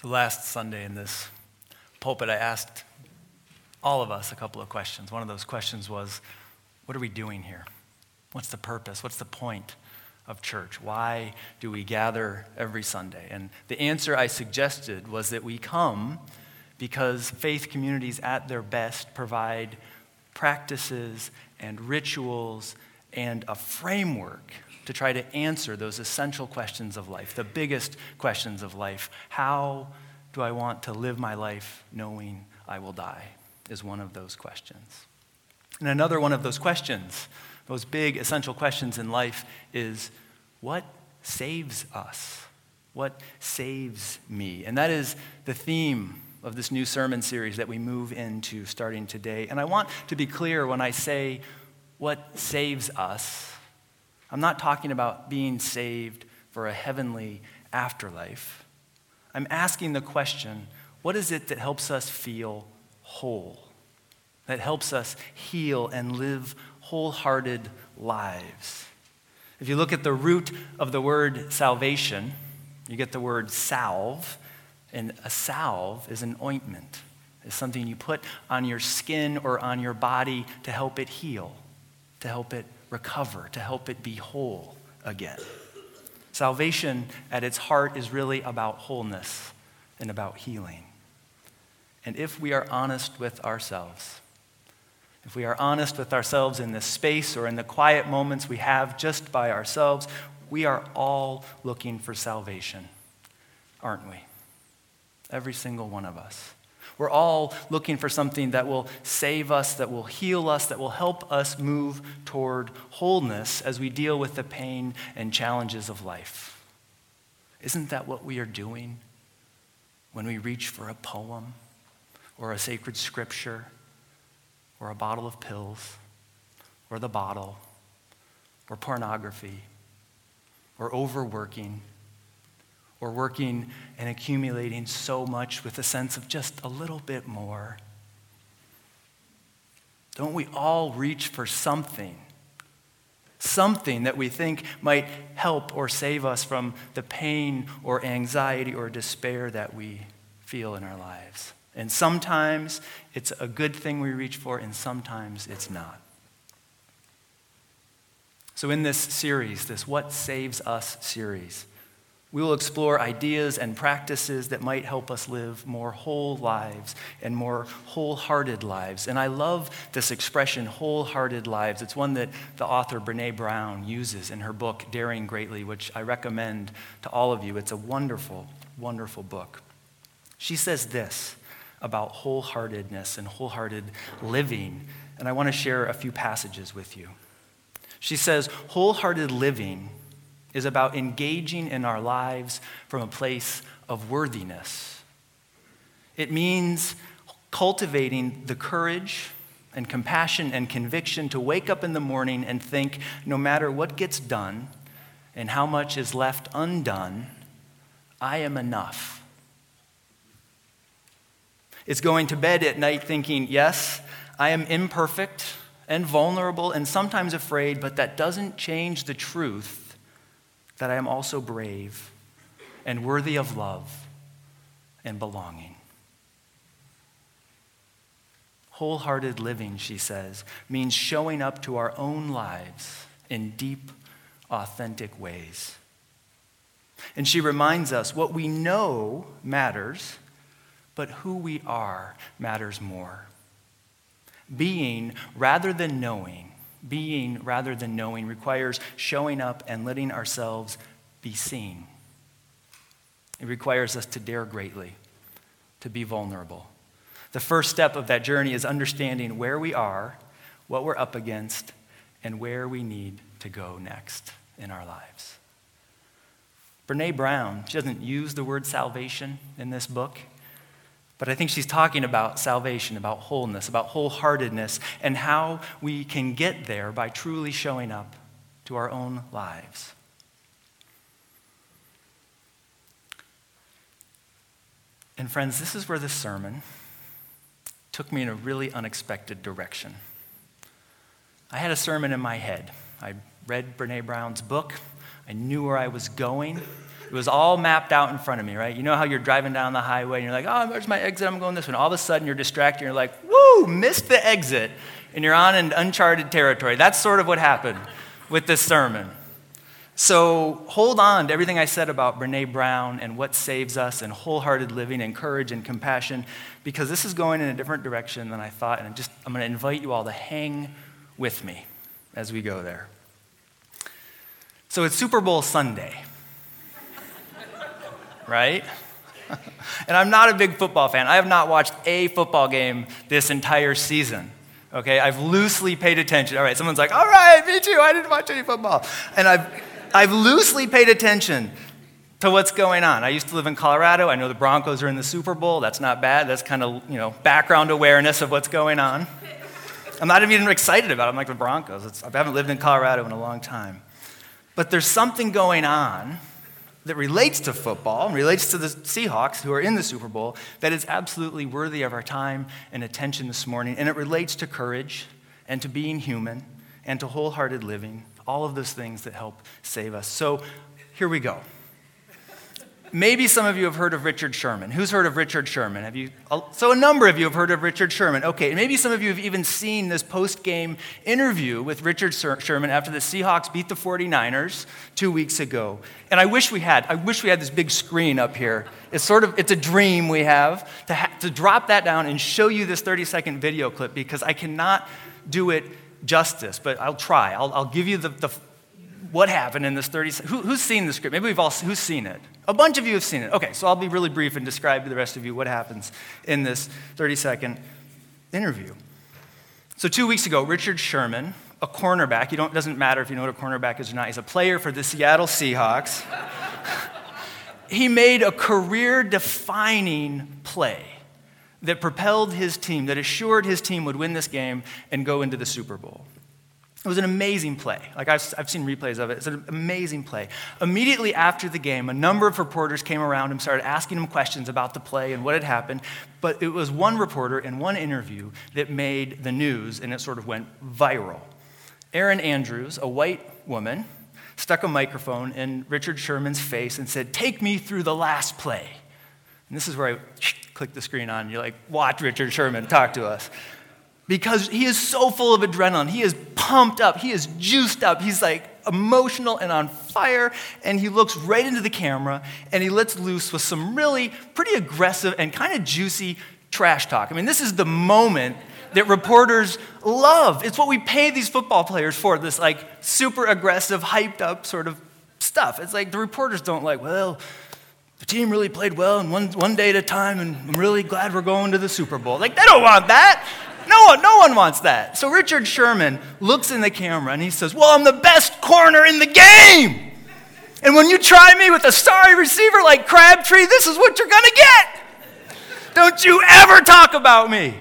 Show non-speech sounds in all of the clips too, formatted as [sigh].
So last Sunday in this pulpit, I asked all of us a couple of questions. One of those questions was, What are we doing here? What's the purpose? What's the point of church? Why do we gather every Sunday? And the answer I suggested was that we come because faith communities at their best provide practices and rituals and a framework to try to answer those essential questions of life, the biggest questions of life. How do I want to live my life knowing I will die? Is one of those questions. And another one of those questions, those big essential questions in life, is what saves us? What saves me? And that is the theme of this new sermon series that we move into starting today. And I want to be clear when I say what saves us I'm not talking about being saved for a heavenly afterlife. I'm asking the question what is it that helps us feel whole? That helps us heal and live wholehearted lives? If you look at the root of the word salvation, you get the word salve, and a salve is an ointment. It's something you put on your skin or on your body to help it heal, to help it recover, to help it be whole again. Salvation at its heart is really about wholeness and about healing. And if we are honest with ourselves, if we are honest with ourselves in this space or in the quiet moments we have just by ourselves, we are all looking for salvation, aren't we? Every single one of us. We're all looking for something that will save us, that will heal us, that will help us move toward wholeness as we deal with the pain and challenges of life. Isn't that what we are doing when we reach for a poem or a sacred scripture or a bottle of pills or the bottle or pornography or overworking or working and accumulating so much with a sense of just a little bit more. Don't we all reach for something? Something that we think might help or save us from the pain or anxiety or despair that we feel in our lives. And sometimes it's a good thing we reach for, and sometimes it's not. So, in this series, this What Saves Us series, we will explore ideas and practices that might help us live more whole lives and more wholehearted lives. And I love this expression, wholehearted lives. It's one that the author Brene Brown uses in her book, Daring Greatly, which I recommend to all of you. It's a wonderful, wonderful book. She says this about wholeheartedness and wholehearted living, and I want to share a few passages with you. She says, wholehearted living is about engaging in our lives from a place of worthiness. It means cultivating the courage and compassion and conviction to wake up in the morning and think no matter what gets done and how much is left undone, I am enough. It's going to bed at night thinking, yes, I am imperfect and vulnerable and sometimes afraid, but that doesn't change the truth that I am also brave and worthy of love and belonging. Wholehearted living, she says, means showing up to our own lives in deep, authentic ways. And she reminds us what we know matters, but who we are matters more. Being rather than knowing being rather than knowing requires showing up and letting ourselves be seen. It requires us to dare greatly, to be vulnerable. The first step of that journey is understanding where we are, what we're up against, and where we need to go next in our lives. Brene Brown, she doesn't use the word salvation in this book. But I think she's talking about salvation, about wholeness, about wholeheartedness, and how we can get there by truly showing up to our own lives. And, friends, this is where this sermon took me in a really unexpected direction. I had a sermon in my head. I read Brene Brown's book, I knew where I was going. It was all mapped out in front of me, right? You know how you're driving down the highway and you're like, oh, there's my exit, I'm going this one. All of a sudden you're distracted and you're like, woo, missed the exit. And you're on an uncharted territory. That's sort of what happened with this sermon. So hold on to everything I said about Brene Brown and what saves us and wholehearted living and courage and compassion because this is going in a different direction than I thought. And I'm just, I'm going to invite you all to hang with me as we go there. So it's Super Bowl Sunday, right? and I'm not a big football fan. I have not watched a football game this entire season. Okay, I've loosely paid attention. All right, someone's like, all right, me too. I didn't watch any football. And I've I've loosely paid attention to what's going on. I used to live in Colorado. I know the Broncos are in the Super Bowl. That's not bad. That's kind of, you know, background awareness of what's going on. I'm not even excited about it. I'm like the Broncos. It's, I haven't lived in Colorado in a long time. But there's something going on that relates to football and relates to the Seahawks who are in the Super Bowl that is absolutely worthy of our time and attention this morning. And it relates to courage and to being human and to wholehearted living all of those things that help save us. So here we go. Maybe some of you have heard of Richard Sherman. Who's heard of Richard Sherman? Have you? So a number of you have heard of Richard Sherman. Okay, maybe some of you have even seen this post-game interview with Richard Sherman after the Seahawks beat the 49ers two weeks ago. And I wish we had. I wish we had this big screen up here. It's sort of it's a dream we have to, ha- to drop that down and show you this 30-second video clip because I cannot do it justice, but I'll try. I'll, I'll give you the, the, what happened in this 30 who, who's seen the script? Maybe we've all who's seen it? A bunch of you have seen it. Okay, so I'll be really brief and describe to the rest of you what happens in this 30 second interview. So two weeks ago, Richard Sherman, a cornerback, you don't, it doesn't matter if you know what a cornerback is or not, he's a player for the Seattle Seahawks. [laughs] he made a career defining play that propelled his team, that assured his team would win this game and go into the Super Bowl. It was an amazing play. Like, I've, I've seen replays of it. It's an amazing play. Immediately after the game, a number of reporters came around and started asking him questions about the play and what had happened. But it was one reporter in one interview that made the news, and it sort of went viral. Erin Andrews, a white woman, stuck a microphone in Richard Sherman's face and said, Take me through the last play. And this is where I [sniffs] click the screen on. You're like, watch Richard Sherman talk to us. Because he is so full of adrenaline. He is pumped up. He is juiced up. He's like emotional and on fire. And he looks right into the camera and he lets loose with some really pretty aggressive and kind of juicy trash talk. I mean, this is the moment that reporters love. It's what we pay these football players for this like super aggressive, hyped up sort of stuff. It's like the reporters don't like, well, the team really played well and one, one day at a time, and I'm really glad we're going to the Super Bowl. Like, they don't want that. No one, wants that. So Richard Sherman looks in the camera and he says, Well, I'm the best corner in the game. And when you try me with a sorry receiver like Crabtree, this is what you're going to get. Don't you ever talk about me.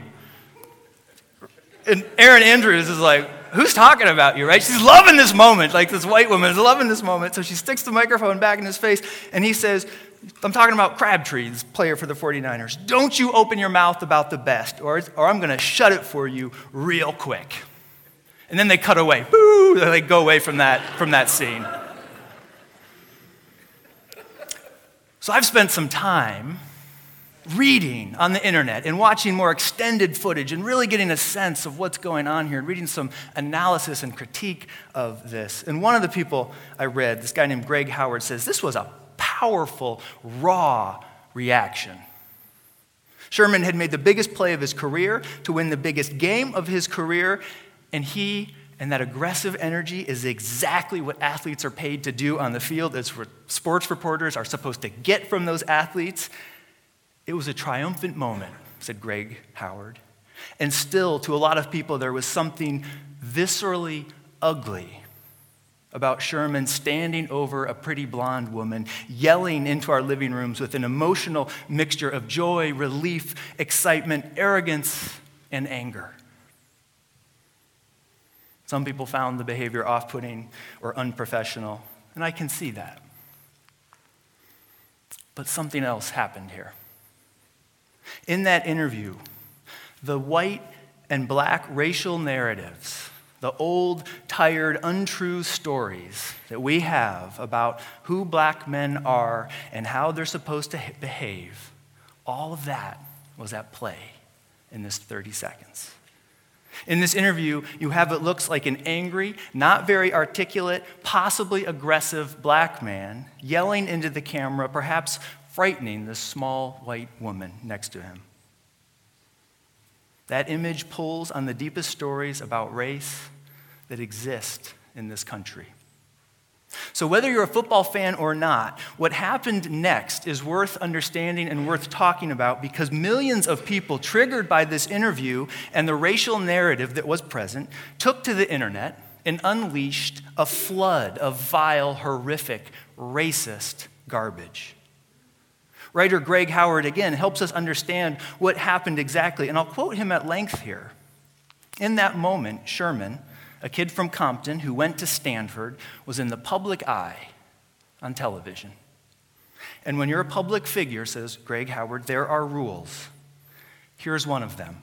And Erin Andrews is like, Who's talking about you, right? She's loving this moment. Like this white woman is loving this moment. So she sticks the microphone back in his face and he says, I'm talking about Crabtree, this player for the 49ers. Don't you open your mouth about the best, or, or I'm going to shut it for you real quick. And then they cut away. Boo! They go away from that, from that scene. So I've spent some time reading on the internet and watching more extended footage and really getting a sense of what's going on here and reading some analysis and critique of this. And one of the people I read, this guy named Greg Howard, says this was a powerful, raw reaction. Sherman had made the biggest play of his career to win the biggest game of his career, and he and that aggressive energy is exactly what athletes are paid to do on the field, as sports reporters are supposed to get from those athletes. It was a triumphant moment, said Greg Howard. And still, to a lot of people, there was something viscerally ugly about Sherman standing over a pretty blonde woman, yelling into our living rooms with an emotional mixture of joy, relief, excitement, arrogance, and anger. Some people found the behavior off putting or unprofessional, and I can see that. But something else happened here. In that interview, the white and black racial narratives the old, tired, untrue stories that we have about who black men are and how they're supposed to behave, all of that was at play in this 30 seconds. In this interview, you have what looks like an angry, not very articulate, possibly aggressive black man yelling into the camera, perhaps frightening the small white woman next to him. That image pulls on the deepest stories about race that exist in this country. So, whether you're a football fan or not, what happened next is worth understanding and worth talking about because millions of people, triggered by this interview and the racial narrative that was present, took to the internet and unleashed a flood of vile, horrific, racist garbage. Writer Greg Howard, again, helps us understand what happened exactly, and I'll quote him at length here. In that moment, Sherman, a kid from Compton who went to Stanford, was in the public eye on television. And when you're a public figure, says Greg Howard, there are rules. Here's one of them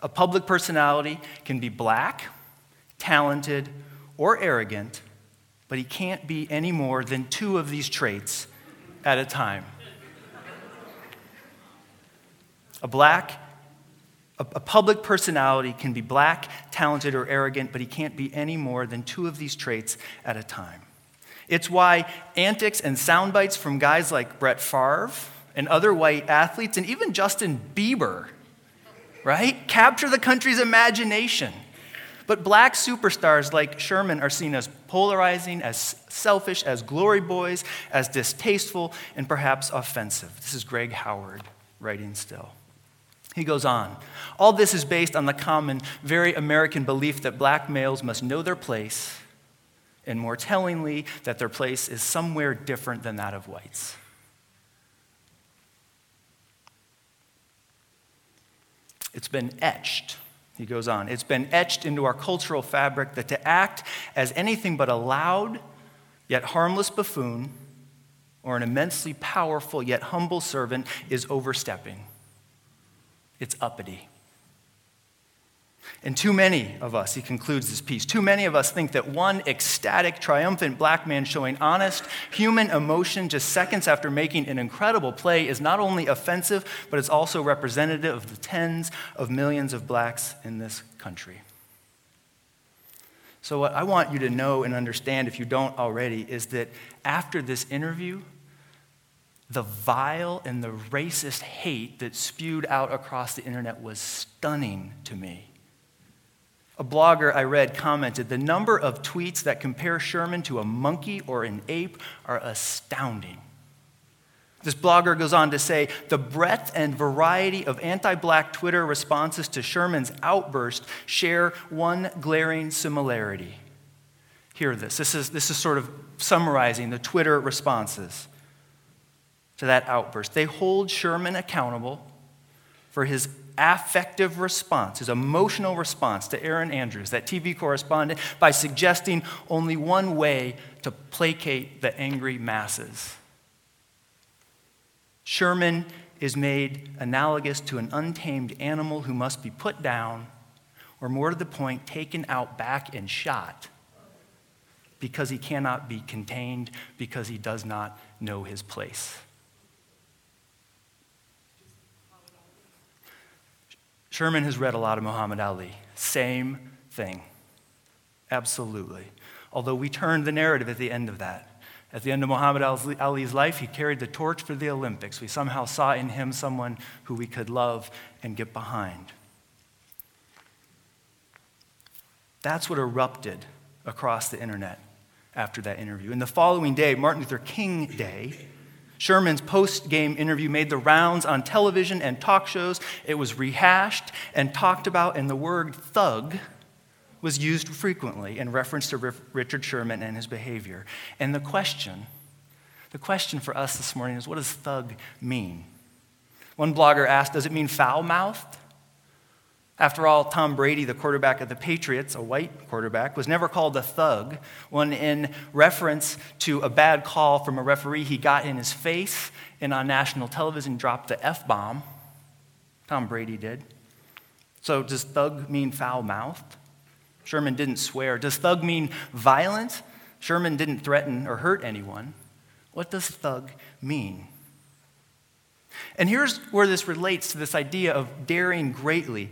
a public personality can be black, talented, or arrogant, but he can't be any more than two of these traits at a time. A black, a, a public personality can be black, talented, or arrogant, but he can't be any more than two of these traits at a time. It's why antics and sound bites from guys like Brett Favre and other white athletes, and even Justin Bieber, right, capture the country's imagination. But black superstars like Sherman are seen as polarizing, as selfish, as glory boys, as distasteful, and perhaps offensive. This is Greg Howard writing still. He goes on. All this is based on the common, very American belief that black males must know their place, and more tellingly, that their place is somewhere different than that of whites. It's been etched, he goes on. It's been etched into our cultural fabric that to act as anything but a loud, yet harmless buffoon, or an immensely powerful yet humble servant is overstepping it's uppity. And too many of us, he concludes this piece, too many of us think that one ecstatic, triumphant black man showing honest human emotion just seconds after making an incredible play is not only offensive, but it's also representative of the tens of millions of blacks in this country. So, what I want you to know and understand, if you don't already, is that after this interview, the vile and the racist hate that spewed out across the internet was stunning to me. A blogger I read commented the number of tweets that compare Sherman to a monkey or an ape are astounding. This blogger goes on to say the breadth and variety of anti black Twitter responses to Sherman's outburst share one glaring similarity. Hear this. This is, this is sort of summarizing the Twitter responses to that outburst. They hold Sherman accountable for his affective response, his emotional response to Erin Andrews, that TV correspondent, by suggesting only one way to placate the angry masses. Sherman is made analogous to an untamed animal who must be put down, or more to the point, taken out back and shot because he cannot be contained, because he does not know his place. Sherman has read a lot of Muhammad Ali. Same thing. Absolutely. Although we turned the narrative at the end of that. At the end of Muhammad Ali's life, he carried the torch for the Olympics. We somehow saw in him someone who we could love and get behind. That's what erupted across the internet after that interview. And the following day, Martin Luther King Day, Sherman's post game interview made the rounds on television and talk shows. It was rehashed and talked about, and the word thug was used frequently in reference to Richard Sherman and his behavior. And the question, the question for us this morning is what does thug mean? One blogger asked, Does it mean foul mouthed? After all, Tom Brady, the quarterback of the Patriots, a white quarterback, was never called a thug when, in reference to a bad call from a referee, he got in his face and on national television dropped the F bomb. Tom Brady did. So, does thug mean foul mouthed? Sherman didn't swear. Does thug mean violent? Sherman didn't threaten or hurt anyone. What does thug mean? And here's where this relates to this idea of daring greatly,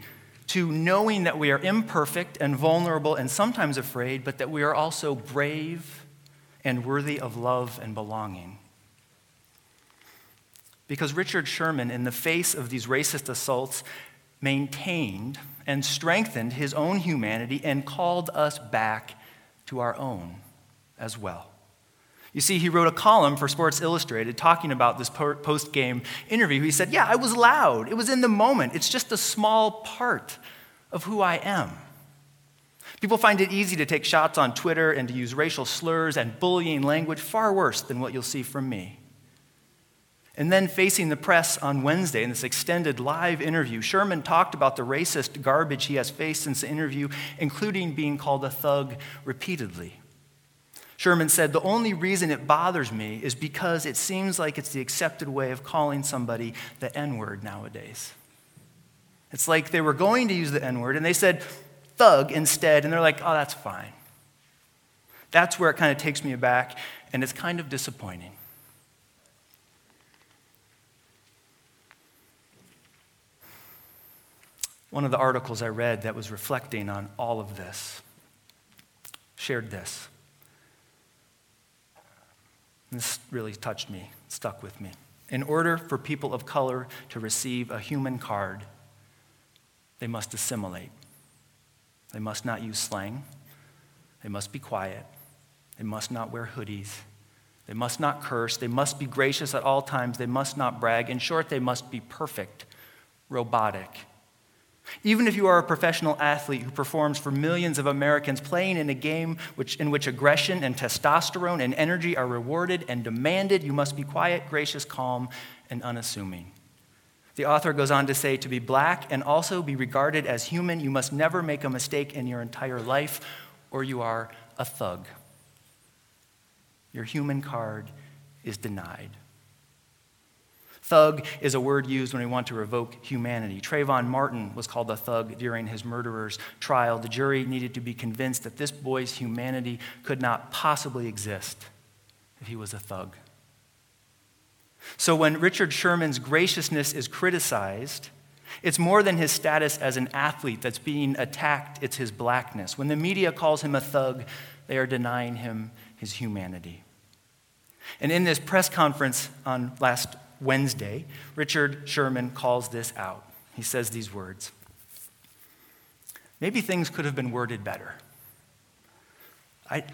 to knowing that we are imperfect and vulnerable and sometimes afraid, but that we are also brave and worthy of love and belonging. Because Richard Sherman, in the face of these racist assaults, maintained and strengthened his own humanity and called us back to our own as well. You see, he wrote a column for Sports Illustrated talking about this post game interview. He said, Yeah, I was loud. It was in the moment. It's just a small part of who I am. People find it easy to take shots on Twitter and to use racial slurs and bullying language far worse than what you'll see from me. And then, facing the press on Wednesday in this extended live interview, Sherman talked about the racist garbage he has faced since the interview, including being called a thug repeatedly. Sherman said, The only reason it bothers me is because it seems like it's the accepted way of calling somebody the N word nowadays. It's like they were going to use the N word and they said thug instead, and they're like, Oh, that's fine. That's where it kind of takes me aback, and it's kind of disappointing. One of the articles I read that was reflecting on all of this shared this. This really touched me, stuck with me. In order for people of color to receive a human card, they must assimilate. They must not use slang. They must be quiet. They must not wear hoodies. They must not curse. They must be gracious at all times. They must not brag. In short, they must be perfect, robotic, even if you are a professional athlete who performs for millions of Americans playing in a game which, in which aggression and testosterone and energy are rewarded and demanded, you must be quiet, gracious, calm, and unassuming. The author goes on to say to be black and also be regarded as human, you must never make a mistake in your entire life, or you are a thug. Your human card is denied. Thug is a word used when we want to revoke humanity. Trayvon Martin was called a thug during his murderer's trial. The jury needed to be convinced that this boy's humanity could not possibly exist if he was a thug. So when Richard Sherman's graciousness is criticized, it's more than his status as an athlete that's being attacked, it's his blackness. When the media calls him a thug, they are denying him his humanity. And in this press conference on last Wednesday, Richard Sherman calls this out. He says these words Maybe things could have been worded better. I,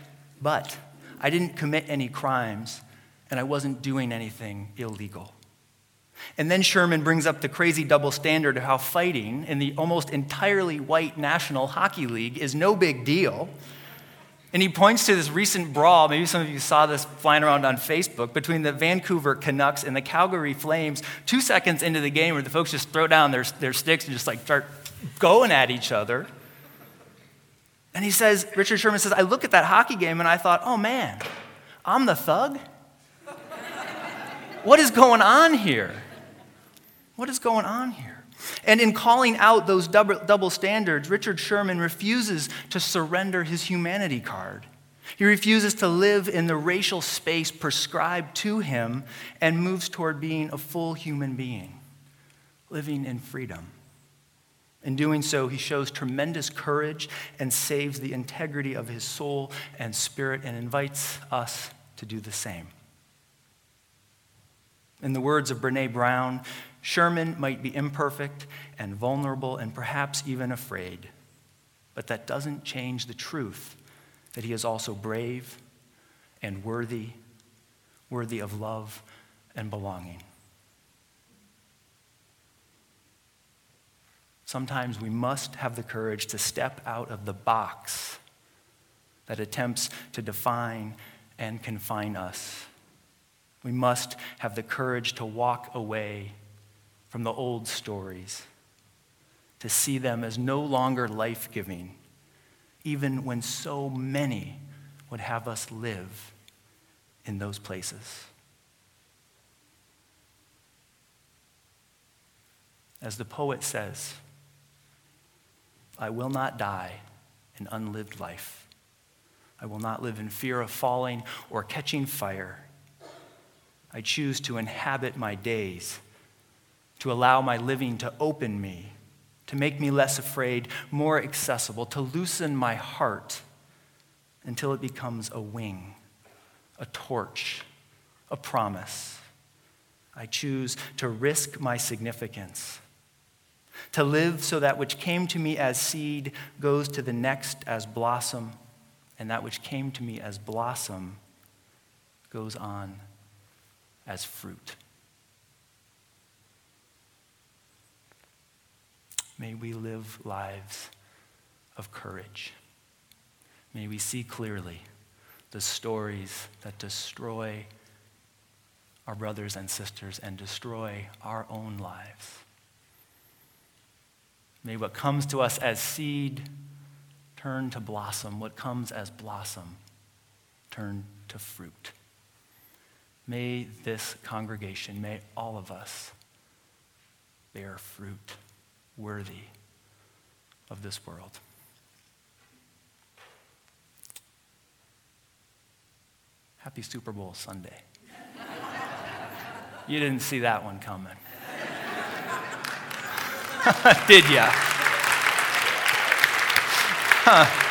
but I didn't commit any crimes and I wasn't doing anything illegal. And then Sherman brings up the crazy double standard of how fighting in the almost entirely white National Hockey League is no big deal and he points to this recent brawl, maybe some of you saw this flying around on Facebook, between the Vancouver Canucks and the Calgary Flames, two seconds into the game where the folks just throw down their, their sticks and just like start going at each other. And he says, Richard Sherman says, I look at that hockey game and I thought, oh man, I'm the thug? what is going on here? What is going on here? And in calling out those double, standards, Richard Sherman refuses to surrender his humanity card. He refuses to live in the racial space prescribed to him and moves toward being a full human being, living in freedom. In doing so, he shows tremendous courage and saves the integrity of his soul and spirit and invites us to do the same. In the words of Brene Brown, Sherman might be imperfect and vulnerable and perhaps even afraid, but that doesn't change the truth that he is also brave and worthy, worthy of love and belonging. Sometimes we must have the courage to step out of the box that attempts to define and confine us. We must have the courage to walk away from the old stories, to see them as no longer life giving, even when so many would have us live in those places. As the poet says, I will not die an unlived life. I will not live in fear of falling or catching fire. I choose to inhabit my days, to allow my living to open me, to make me less afraid, more accessible, to loosen my heart until it becomes a wing, a torch, a promise. I choose to risk my significance, to live so that which came to me as seed goes to the next as blossom, and that which came to me as blossom goes on as fruit. May we live lives of courage. May we see clearly the stories that destroy our brothers and sisters and destroy our own lives. May what comes to us as seed turn to blossom, what comes as blossom turn to fruit. May this congregation, may all of us bear fruit worthy of this world. Happy Super Bowl Sunday. you didn't see that one coming. [laughs] Did ya? Huh.